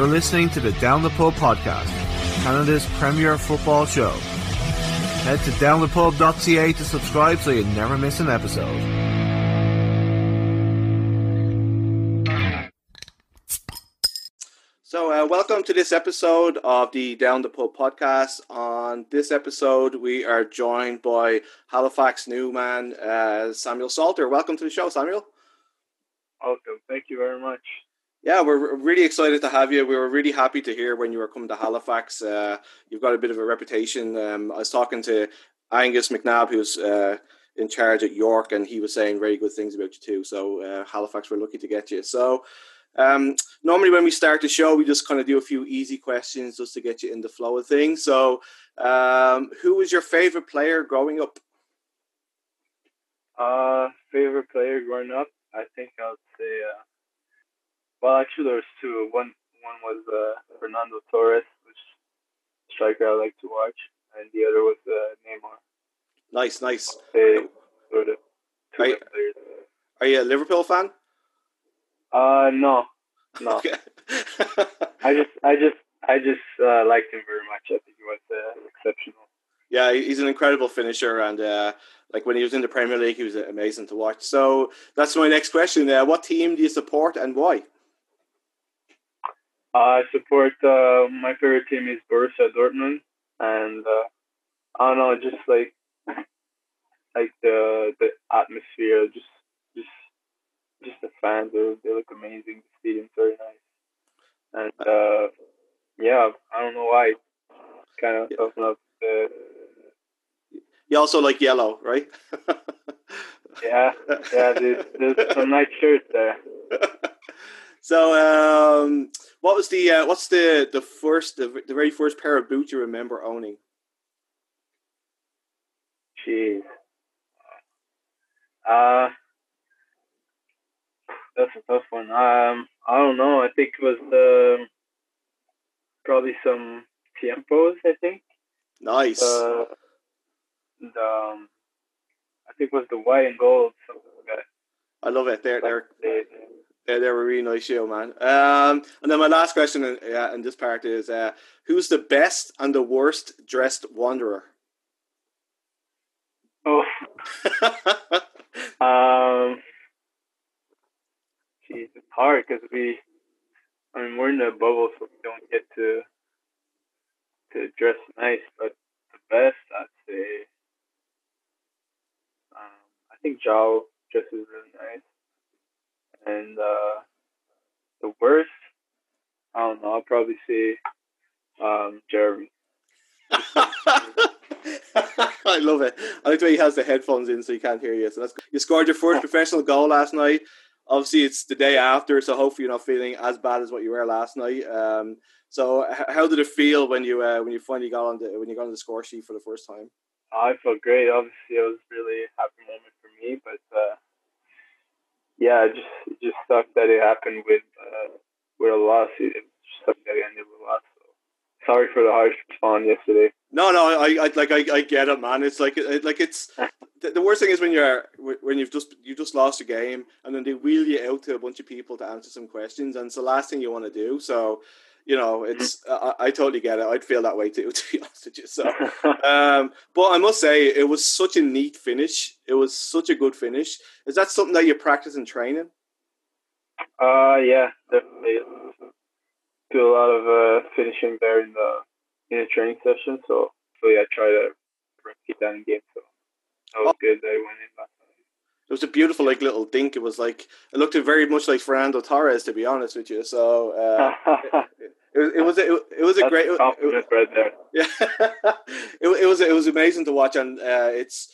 You're listening to the Down the Pub podcast, Canada's premier football show. Head to downthepub.ca to subscribe so you never miss an episode. So, uh, welcome to this episode of the Down the Pub podcast. On this episode, we are joined by Halifax newman uh, Samuel Salter. Welcome to the show, Samuel. Welcome. Thank you very much. Yeah, we're really excited to have you. We were really happy to hear when you were coming to Halifax. Uh, you've got a bit of a reputation. Um, I was talking to Angus McNabb, who's uh, in charge at York, and he was saying very good things about you too. So uh, Halifax, we're lucky to get you. So um, normally when we start the show, we just kind of do a few easy questions just to get you in the flow of things. So, um, who was your favorite player growing up? Uh, favorite player growing up, I think I would say. Uh, well, actually, there was two. One one was uh, Fernando Torres, which striker I like to watch, and the other was uh, Neymar. Nice, nice. sort of are, you, are you a Liverpool fan? Uh, no, no. Okay. I just, I just, I just uh, liked him very much. I think he was uh, exceptional. Yeah, he's an incredible finisher, and uh, like when he was in the Premier League, he was amazing to watch. So that's my next question. Uh, what team do you support, and why? I support uh, my favorite team is Borussia Dortmund, and uh, I don't know, just like like the the atmosphere, just just just the fans they they look amazing. The stadium's very nice, and uh, yeah, I don't know why. Kind of tough enough. To, you also like yellow, right? yeah, yeah. There's, there's some nice shirts there. So, um, what was the uh, what's the the first the, the very first pair of boots you remember owning? Jeez. Uh, that's a tough one. Um, I don't know. I think it was the probably some tiempos. I think. Nice. Uh, the um, I think it was the white and gold. Something like that. I love it. They're they're they're, they're a really nice show, man. Um, and then my last question in, uh, in this part is: uh, Who's the best and the worst dressed wanderer? Oh. um geez, it's hard because we, I mean, we're in a bubble, so we don't get to to dress nice. But the best, I'd say, um, I think João dresses really nice, and uh, the worst, I don't know. I'll probably say um, Jeremy. I love it. I like the way he has the headphones in so he can't hear you. So that's you scored your first professional goal last night obviously it's the day after, so hopefully you're not feeling as bad as what you were last night. Um, so how did it feel when you uh, when you finally got on the when you got on the score sheet for the first time? I felt great. Obviously, it was really a happy moment for me, but uh, yeah, it just it just sucked that it happened with uh, with a loss. It just sucked that it ended with a loss. So sorry for the harsh response yesterday. No, no, I, I like I, I get it, man. It's like it, like it's the, the, worst thing is when you're when you've just you just lost a game and then they wheel you out to a bunch of people to answer some questions, and it's the last thing you want to do. So, you know, it's I, I, totally get it. I'd feel that way too, to be honest with you. So, um, but I must say, it was such a neat finish. It was such a good finish. Is that something that you practice in training? Uh, yeah, definitely. Do a lot of uh, finishing there in the in a training session. So, so yeah, I try to keep that in game. So that was oh. good. They went in last night. It was a beautiful like little dink. It was like it looked very much like Fernando Torres, to be honest with you. So uh, it, it, it, was it, it was a That's great compliment right there. Yeah, it, it was it was amazing to watch, and uh, it's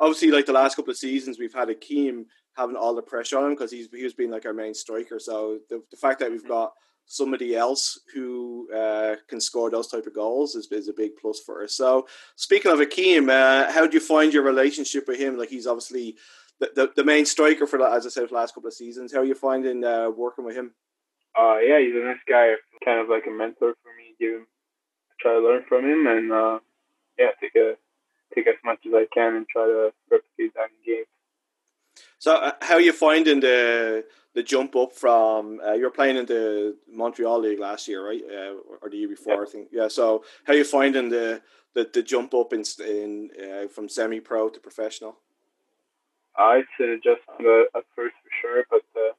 obviously like the last couple of seasons we've had Akeem having all the pressure on him because he's he was being like our main striker. So the, the fact that we've got somebody else who uh, can score those type of goals is, is a big plus for us. So speaking of Akeem, uh, how do you find your relationship with him? Like he's obviously the, the, the main striker for that, as I said, for the last couple of seasons. How are you finding uh, working with him? Uh, yeah, he's a nice guy. Kind of like a mentor for me. Give him, try to learn from him, and uh, yeah, take a take as much as I can and try to replicate that in games. So, uh, how are you finding the the jump up from uh, you were playing in the Montreal League last year, right? Uh, or the year before, yeah. I think. Yeah. So, how are you finding the the, the jump up in in uh, from semi pro to professional? I'd say adjustment at first for sure, but uh,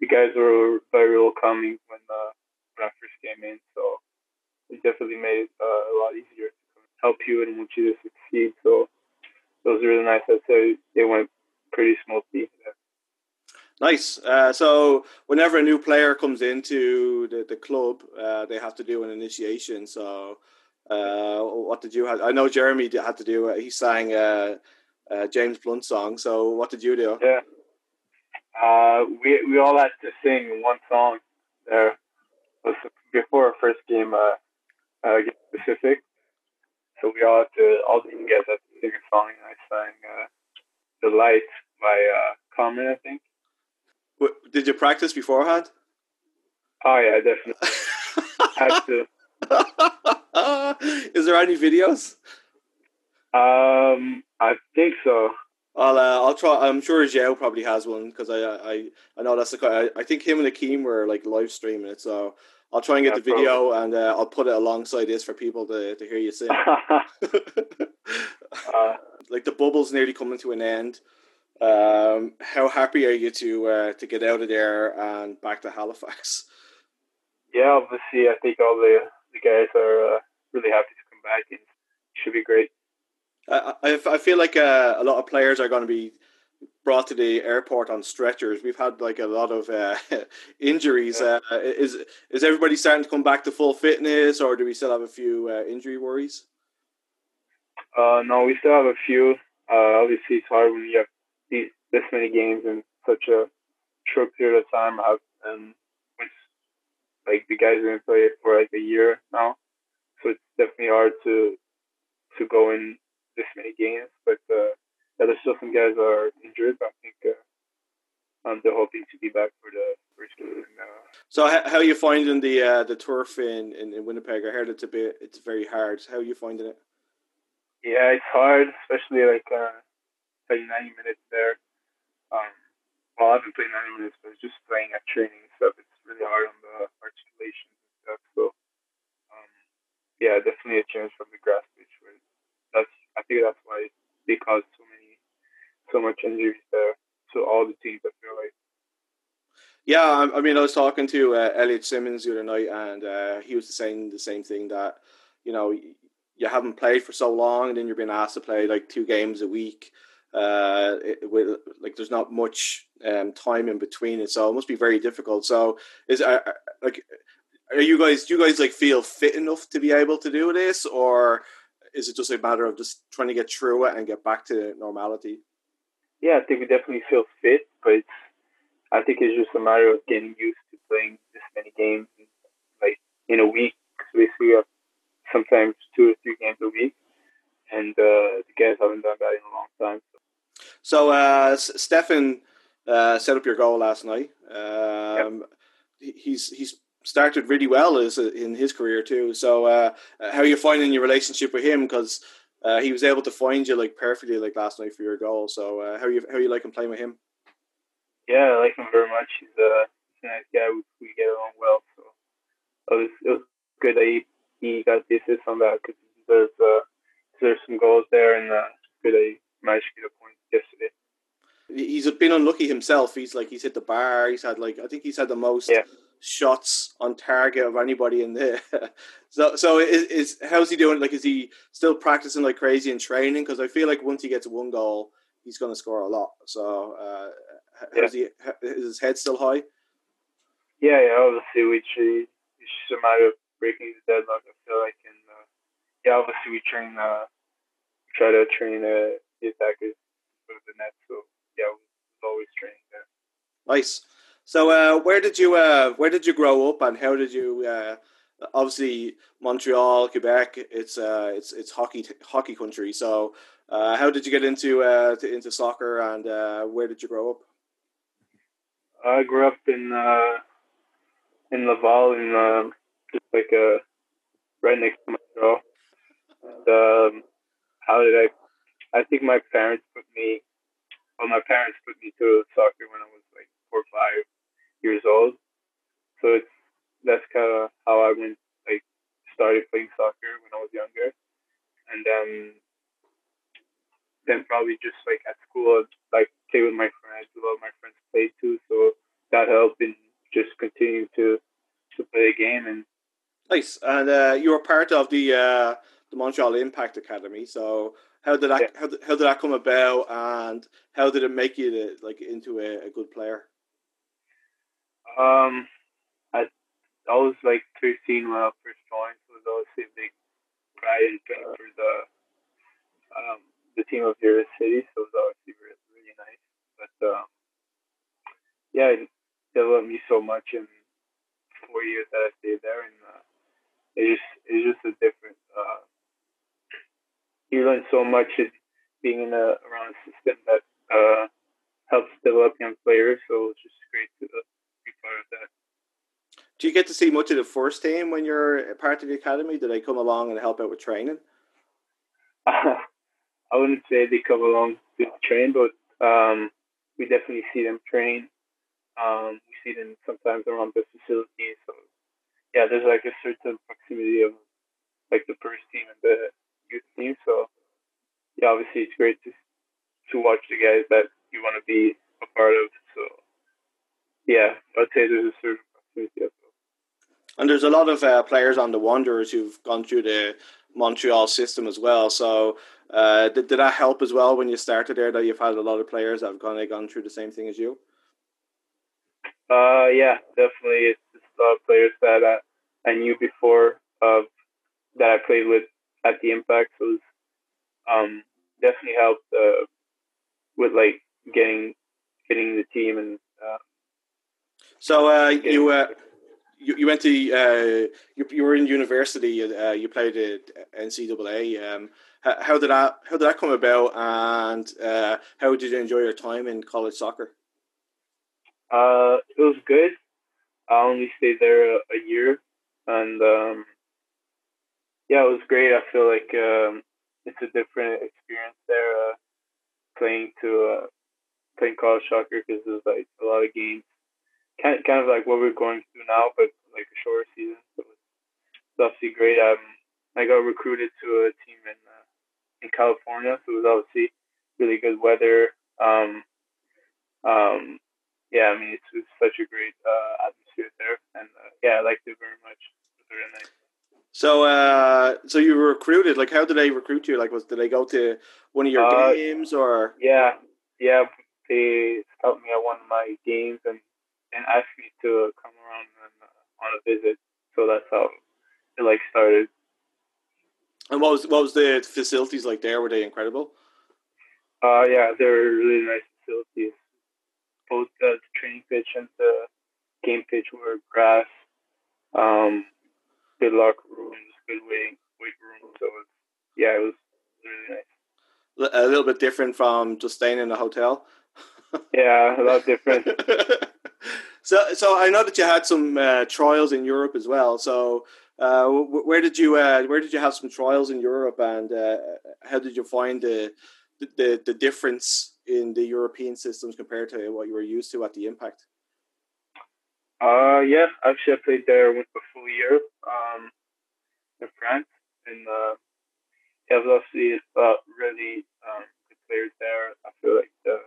the guys were very welcoming when uh, when I first came in, so it definitely made it uh, a lot easier to help you and want you to succeed. So it was really nice. I'd say it went pretty smoothly. Nice. Uh, so whenever a new player comes into the, the club, uh, they have to do an initiation. So uh, what did you have? I know Jeremy had to do. He sang uh, uh, James Blunt song. So what did you do? Yeah. Uh, we we all had to sing one song there. Before our first game, uh, uh, game specific. So we all had to all the guys had to sing a song, and I sang uh, "The Light" by uh, Common, I think. Did you practice beforehand? Oh yeah, definitely. had to. Is there any videos? Um, I think so. I'll uh, I'll try. I'm sure João probably has one because I I I know that's the I, I think him and Akeem were like live streaming it. So I'll try and get yeah, the video probably. and uh, I'll put it alongside this for people to, to hear you sing. uh, like the bubbles nearly coming to an end. Um, how happy are you to uh, to get out of there and back to Halifax? Yeah, obviously, I think all the the guys are uh, really happy to come back It should be great. I, I feel like uh, a lot of players are going to be brought to the airport on stretchers. We've had like a lot of uh, injuries. Yeah. Uh, is is everybody starting to come back to full fitness, or do we still have a few uh, injury worries? Uh, no, we still have a few. Uh, obviously, it's hard when you have these, this many games in such a short period of time. Have and when like the guys have been playing for like a year now, so it's definitely hard to to go in this many games. But uh, yeah, there's still some guys that are injured, but I think uh, um, they're hoping to be back for the first game. Uh, so, how, how are you finding the uh, the turf in, in, in Winnipeg? I heard it's a bit it's very hard. How are you finding it? Yeah, it's hard, especially like uh, playing 90 minutes there. Um, well, I haven't played 90 minutes, but just playing at training and stuff, it's really hard on the articulations and stuff. So, um, yeah, definitely a change from the grass pitch where that's I think that's why they caused so many, so much injuries there to all the teams. I feel like. Yeah, I mean, I was talking to uh, Elliot Simmons the other night, and uh, he was saying the same thing that you know you haven't played for so long, and then you're being asked to play like two games a week. Uh, it, with, like there's not much um, time in between it, so it must be very difficult. So is uh, uh like, are you guys? Do you guys like feel fit enough to be able to do this, or is it just a matter of just trying to get through it and get back to normality? Yeah, I think we definitely feel fit, but I think it's just a matter of getting used to playing this many games, like in a week. Basically, we sometimes two or three games a week, and uh, the guys haven't done that in a long time. So, so uh, Stefan uh, set up your goal last night. Um, yep. He's he's started really well as in his career too. So, uh, how are you finding your relationship with him? Because uh, he was able to find you like perfectly like last night for your goal. So, uh, how you how you liking playing with him? Yeah, I like him very much. He's a, he's a nice guy. We, we, get along well. So it was it was good that he, he got the assist on that because there's uh, there's some goals there, and uh, good that he managed to get a point yesterday. He's been unlucky himself. He's like he's hit the bar. He's had like I think he's had the most. Yeah shots on target of anybody in there. so, so is, is how's he doing? Like, is he still practicing like crazy in training? Because I feel like once he gets one goal, he's going to score a lot. So, uh, yeah. he, is his head still high? Yeah, yeah. Obviously, we it's just a matter of breaking the deadlock. I feel like, and uh, yeah, obviously we train, uh, try to train uh, the attackers for the net. So yeah, we're always training there. Nice. So, uh, where did you uh, where did you grow up, and how did you? Uh, obviously, Montreal, Quebec. It's uh, it's it's hockey hockey country. So, uh, how did you get into uh, to, into soccer, and uh, where did you grow up? I grew up in uh, in Laval, in uh, just like uh, right next to Montreal. And, um, how did I? I think my parents put me. Well, my parents put me me to soccer when I was like four or five years old. So it's that's kind of how I went like started playing soccer when I was younger, and then then probably just like at school like play with my friends. A lot of my friends play too, so that helped in just continuing to to play a game and. Nice, and uh, you were part of the uh, the Montreal Impact Academy. So how did that yeah. how, how did that come about, and how did it make you to, like into a, a good player? Um, I I was like 13 when I first joined, so it was a big pride and thing for the um, the team of your city. So it was obviously really, really nice. But um, yeah, it developed me so much in four years that I stayed there, and uh, it just it's just a different. Uh, you learn so much in being in a around a system that uh, helps develop young players. So it's just great to be part of that. Do you get to see much of the first team when you're part of the academy? Do they come along and help out with training? I wouldn't say they come along to train, but um, we definitely see them train. Um, we see them sometimes around the facility. So yeah, there's like a certain proximity of like the first team and the youth team. So yeah, obviously it's great to to watch the guys that you want to be a part of. So yeah, I'd say there's a certain proximity of and there's a lot of uh, players on the Wanderers who've gone through the Montreal system as well. So uh, did, did that help as well when you started there? That you've had a lot of players that have gone gone through the same thing as you. Uh, yeah, definitely. It's just a lot of players that I, I knew before of that I played with at the Impact. So it was, um, definitely helped uh, with like getting getting the team and. Uh, so uh, you uh, you, you went to uh, you, you were in university. Uh, you played at NCAA. Um, how, how, did that how did that come about, and uh, how did you enjoy your time in college soccer? Uh, it was good. I only stayed there a, a year, and um, yeah, it was great. I feel like um, it's a different experience there, uh, playing to uh, playing college soccer because there's like a lot of games kind of, kind of like what we're going through now, but like a shorter season. So it's obviously great. Um, I got recruited to a team in uh, in California, so it was obviously really good weather. Um, um, yeah, I mean it's, it's such a great uh, atmosphere there, and uh, yeah, I liked it very much. It very nice. So, uh, so you were recruited. Like, how did they recruit you? Like, was did they go to one of your uh, games or? Yeah, yeah. They helped me at one of my games, and and asked me to come around and, uh, on a visit. So that's how it like started. And what was what was the facilities like there? Were they incredible? Uh yeah, they're really nice facilities. Both the training pitch and the game pitch were grass. Um, good locker rooms, good weight weight room. So was, yeah, it was really nice. A little bit different from just staying in a hotel. Yeah, a lot different. so, so I know that you had some uh, trials in Europe as well. So, uh, where did you uh, where did you have some trials in Europe, and uh, how did you find the, the the difference in the European systems compared to what you were used to at the Impact? Uh, yeah, actually, I played there with a full year um, in France, and uh, yeah, obviously uh, really um, good players there. I feel like the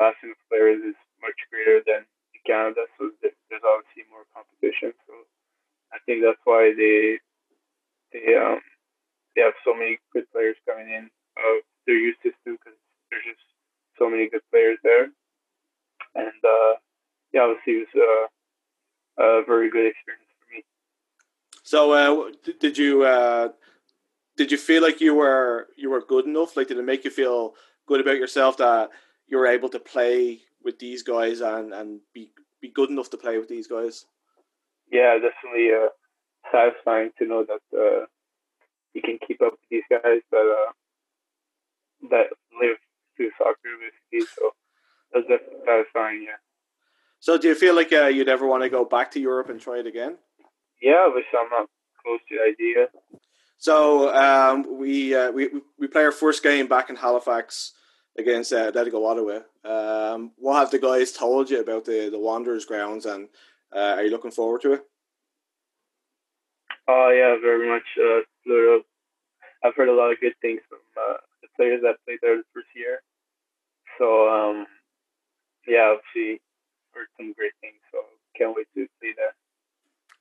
basket of players is much greater than in Canada, so there's obviously more competition. So I think that's why they they um they have so many good players coming in. Uh, they're used to because there's just so many good players there, and uh, yeah, obviously it was a, a very good experience for me. So uh, did you uh, did you feel like you were you were good enough? Like, did it make you feel good about yourself that you were able to play with these guys and and be be good enough to play with these guys. Yeah, definitely uh, satisfying to know that uh, you can keep up with these guys that uh, that live through soccer basically. So that's definitely satisfying. Yeah. So, do you feel like uh, you'd ever want to go back to Europe and try it again? Yeah, but I'm not close to the idea. So um, we, uh, we we play our first game back in Halifax against uh, Atletico Ottawa. Um, what have the guys told you about the the Wanderers grounds, and uh, are you looking forward to it? Oh yeah, very much. Uh, I've heard a lot of good things from uh, the players that played there the first year. So um, yeah, obviously heard some great things. So can't wait to see that.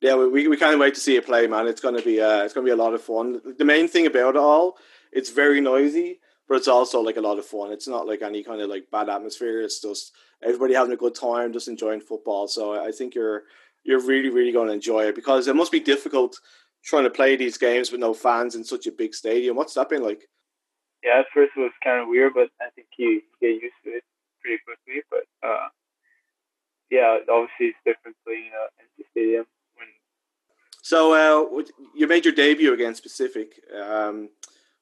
Yeah, we, we can't wait to see it play, man. It's gonna be uh, it's gonna be a lot of fun. The main thing about it all, it's very noisy, but it's also like a lot of fun. It's not like any kind of like bad atmosphere. It's just everybody having a good time, just enjoying football. So I think you're you're really really going to enjoy it because it must be difficult trying to play these games with no fans in such a big stadium. What's that been like? Yeah, at first it was kind of weird, but I think you get used to it pretty quickly. But uh, yeah, obviously it's different playing uh, in the stadium. When so uh, you made your debut against Pacific. Um,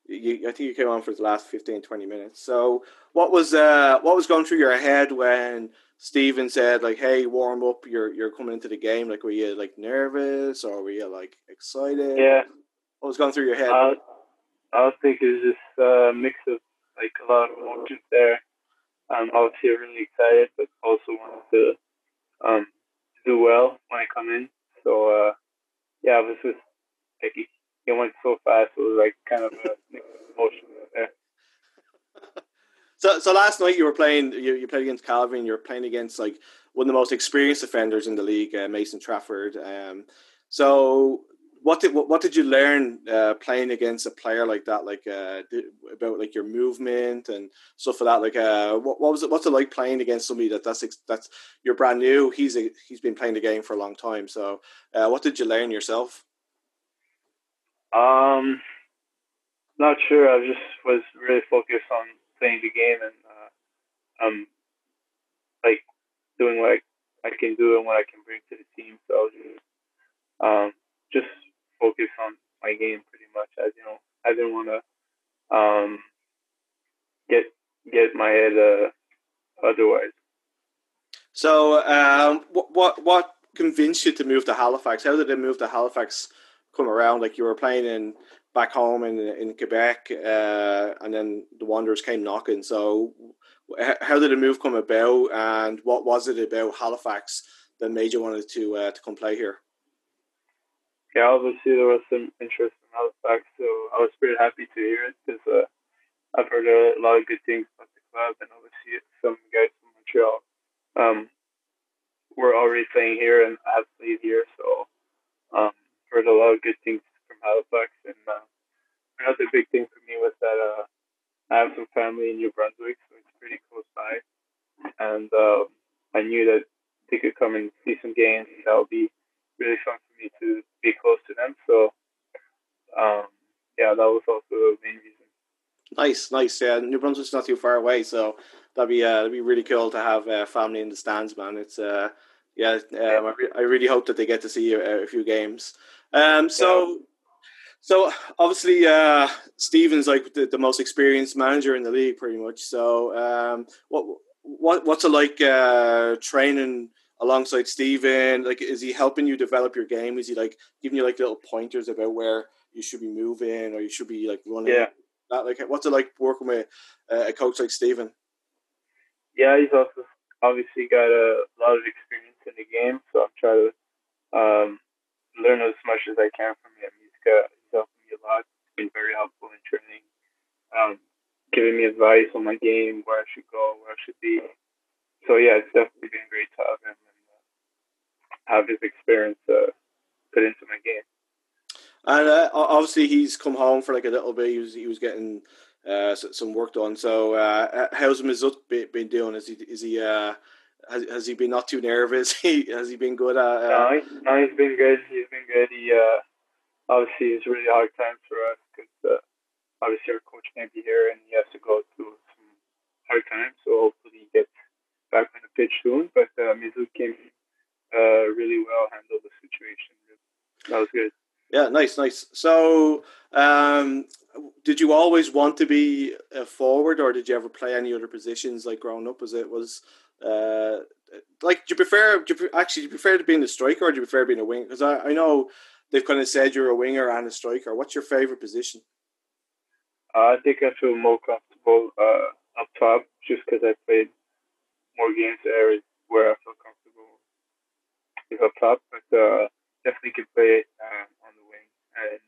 you, I think you came on for the last 15, 20 minutes. So what was uh, what was going through your head when Stephen said like, "Hey, warm up. You're you're coming into the game." Like, were you like nervous or were you like excited? Yeah. What was going through your head? Uh, I was thinking it was just a mix of like a lot of emotions there. Um, obviously, really excited, but also wanted to um, do well when I come in. So uh, yeah, it was just like it, went so fast. It was like kind of a emotions there. So, so last night you were playing. You, you played against Cavalry. You were playing against like one of the most experienced defenders in the league, uh, Mason Trafford. Um, so, what did what, what did you learn uh, playing against a player like that? Like uh, about like your movement and stuff like that. Like, uh, what, what was it? What's it like playing against somebody that that's that's you're brand new? He's a, he's been playing the game for a long time. So, uh, what did you learn yourself? Um, not sure. I just was really focused on playing the game and uh, um like doing what I, I can do and what I can bring to the team. So I was just um just focus on my game pretty much. As you know, I didn't want to um get get my head uh, otherwise. So um, what what convinced you to move to Halifax? How did it move to Halifax come around? Like you were playing in back home in in Quebec, uh, and then the Wanderers came knocking. So, how did the move come about, and what was it about Halifax that made you wanted to uh, to come play here? Yeah, obviously there was some interest in Halifax, so I was pretty happy to hear it because uh, I've heard a lot of good things about the club, and obviously some guys from Montreal um, were already playing here and have played here, so um, heard a lot of good things from Halifax. And uh, another big thing for me was that uh, I have some family in New Brunswick, so it's pretty close by. And uh, I knew that they could come and see some games. And that would be really fun for me to be close to them. So, um, yeah, that was also the main reason. Nice, nice. Yeah, New Brunswick's not too far away, so that'd be uh, that'd be really cool to have uh, family in the stands, man. It's uh, yeah, um, I, re- I really hope that they get to see a, a few games. Um, so. So obviously, uh, Stephen's like the, the, most experienced manager in the league, pretty much. So, um, what what what's it like uh, training alongside Stephen? Like, is he helping you develop your game? Is he like giving you like little pointers about where you should be moving or you should be like running? Yeah. That like, what's it like working with uh, a coach like Stephen? Yeah, he's also obviously got a lot of experience in the game, so I'm trying to um, learn as much as I can from him. He's got a lot. It's been very helpful in training, um, giving me advice on my game, where I should go, where I should be. So yeah, it's definitely been great to have him and uh, have his experience uh, put into my game. And uh, obviously, he's come home for like a little bit. He was he was getting uh, some work done. So, uh, how's Mesut been doing? Is he is he uh, has, has he been not too nervous? has he been good? At, uh, no, he, no, he's been good. He's been good. He uh, obviously it's really hard times for us because uh, obviously our coach can't be here and he has to go through some hard times. So hopefully he gets back on the pitch soon. But uh, Mizu came uh, really well, handled the situation. That was good. Yeah, nice, nice. So, um, did you always want to be a forward, or did you ever play any other positions like growing up? Was it was uh, like do you prefer? Do you, actually, do you prefer to being a striker, or do you prefer being a wing? Because I, I know they've kind of said you're a winger and a striker. What's your favorite position? Uh, I think I feel more comfortable uh, up top, just because I played more games there where I feel comfortable is up top. But uh, definitely could play it um, on the wing. And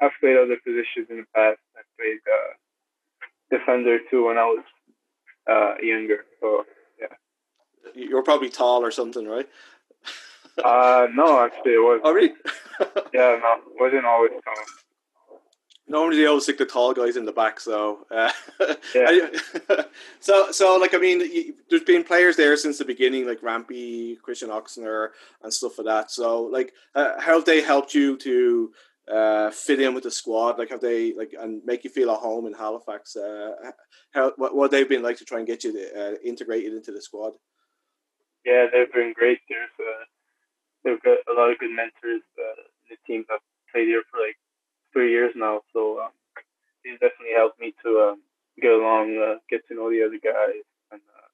I've played other positions in the past. I played uh, defender too when I was uh, younger. So yeah. You were probably tall or something, right? uh, no, actually, it was. Oh, really? yeah, no, wasn't always tall. Normally, they always stick the tall guys in the back. So, uh, yeah. so, so like I mean, you, there's been players there since the beginning, like Rampy, Christian Oxner, and stuff like that. So, like, uh, how have they helped you to uh, fit in with the squad? Like, have they like and make you feel at home in Halifax? Uh, how what, what they've been like to try and get you to, uh, integrated into the squad? Yeah, they've been great. There's uh, they've got a lot of good mentors. Uh, the team have played here for like three years now, so um, he's definitely helped me to um, get along, uh, get to know the other guys, and uh,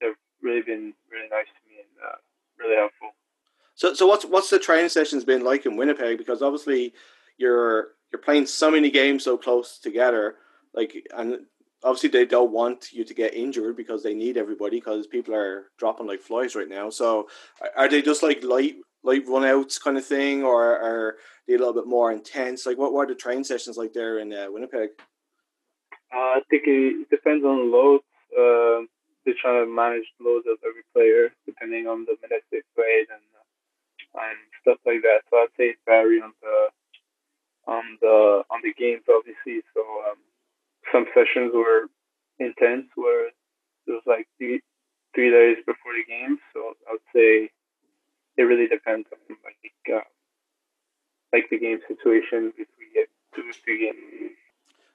they've really been really nice to me and uh, really helpful. So, so what's what's the training sessions been like in Winnipeg? Because obviously you're you're playing so many games so close together, like and obviously they don't want you to get injured because they need everybody because people are dropping like flies right now. So, are they just like light light runouts kind of thing, or are they a little bit more intense? Like, what were the training sessions like there in uh, Winnipeg? Uh, I think it depends on loads. Uh, they're trying to manage loads of every player depending on the minutes they played and and stuff like that. So I'd say it vary on the on the on the games, obviously. So um, some sessions were intense, where it was like three, three days before the game. So I would say it really depends on like uh, like the game situation if we get two games.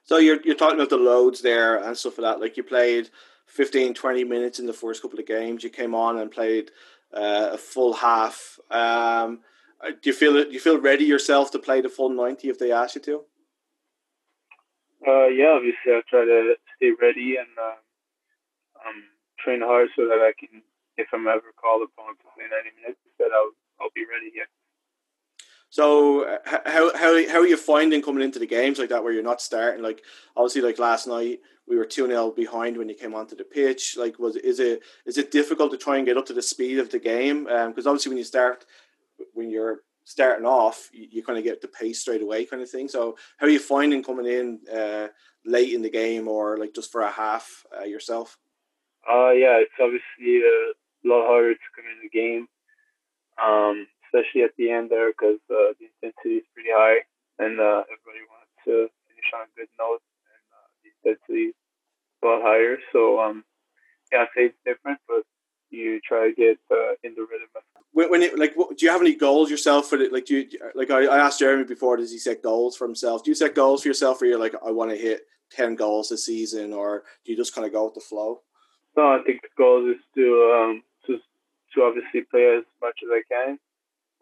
So you're you're talking about the loads there and stuff like that. Like you played 15, 20 minutes in the first couple of games. You came on and played uh, a full half. Um, uh, do you feel do you feel ready yourself to play the full ninety if they ask you to? Uh, yeah, obviously I try to stay ready and uh, um, train hard so that I can, if I'm ever called upon to play ninety minutes, that I'll I'll be ready. Yeah. So how how how are you finding coming into the games like that where you're not starting like obviously like last night we were 2 0 behind when you came onto the pitch like was is it is it difficult to try and get up to the speed of the game because um, obviously when you start when you're starting off you, you, kind of get the pace straight away kind of thing so how are you finding coming in uh, late in the game or like just for a half uh, yourself uh yeah it's obviously a lot harder to come in the game um especially at the end there because uh, the intensity is pretty high and uh, everybody wants to finish on a good note and uh, the intensity is a lot higher. So um, yeah, I'd say it's different, but you try to get uh, in the rhythm. When it, like, what, do you have any goals yourself for it? Like, do you like I, I asked Jeremy before? Does he set goals for himself? Do you set goals for yourself, or you're like, I want to hit ten goals this season, or do you just kind of go with the flow? No, I think the goal is to um, to to obviously play as much as I can,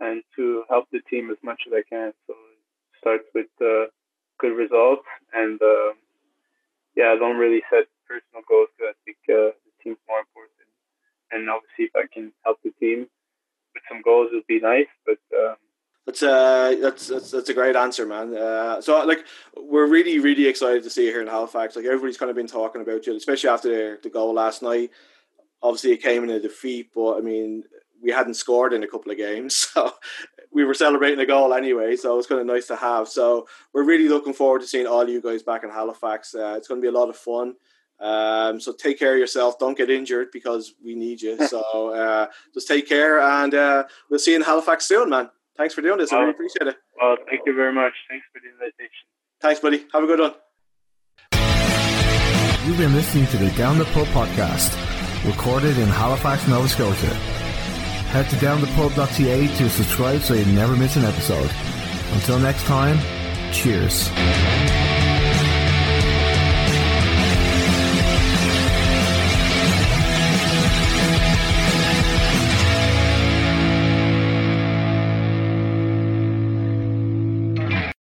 and to help the team as much as I can. So it starts with uh, good results, and uh, yeah, I don't really set personal goals because I think uh, the team's more important. And obviously, if I can help the team with some goals, would be nice. But um, that's uh that's, that's that's a great answer, man. Uh, so like we're really really excited to see you here in Halifax. Like everybody's kind of been talking about you, especially after the, the goal last night. Obviously, it came in a defeat, but I mean, we hadn't scored in a couple of games, so we were celebrating a goal anyway. So it was kind of nice to have. So we're really looking forward to seeing all you guys back in Halifax. Uh, it's going to be a lot of fun. Um, so take care of yourself. Don't get injured because we need you. So uh, just take care, and uh, we'll see you in Halifax soon, man. Thanks for doing this. I really appreciate it. Well, thank you very much. Thanks for the invitation. Thanks, buddy. Have a good one. You've been listening to the Down the Pub podcast, recorded in Halifax, Nova Scotia. Head to downthepub.ca to subscribe so you never miss an episode. Until next time, cheers.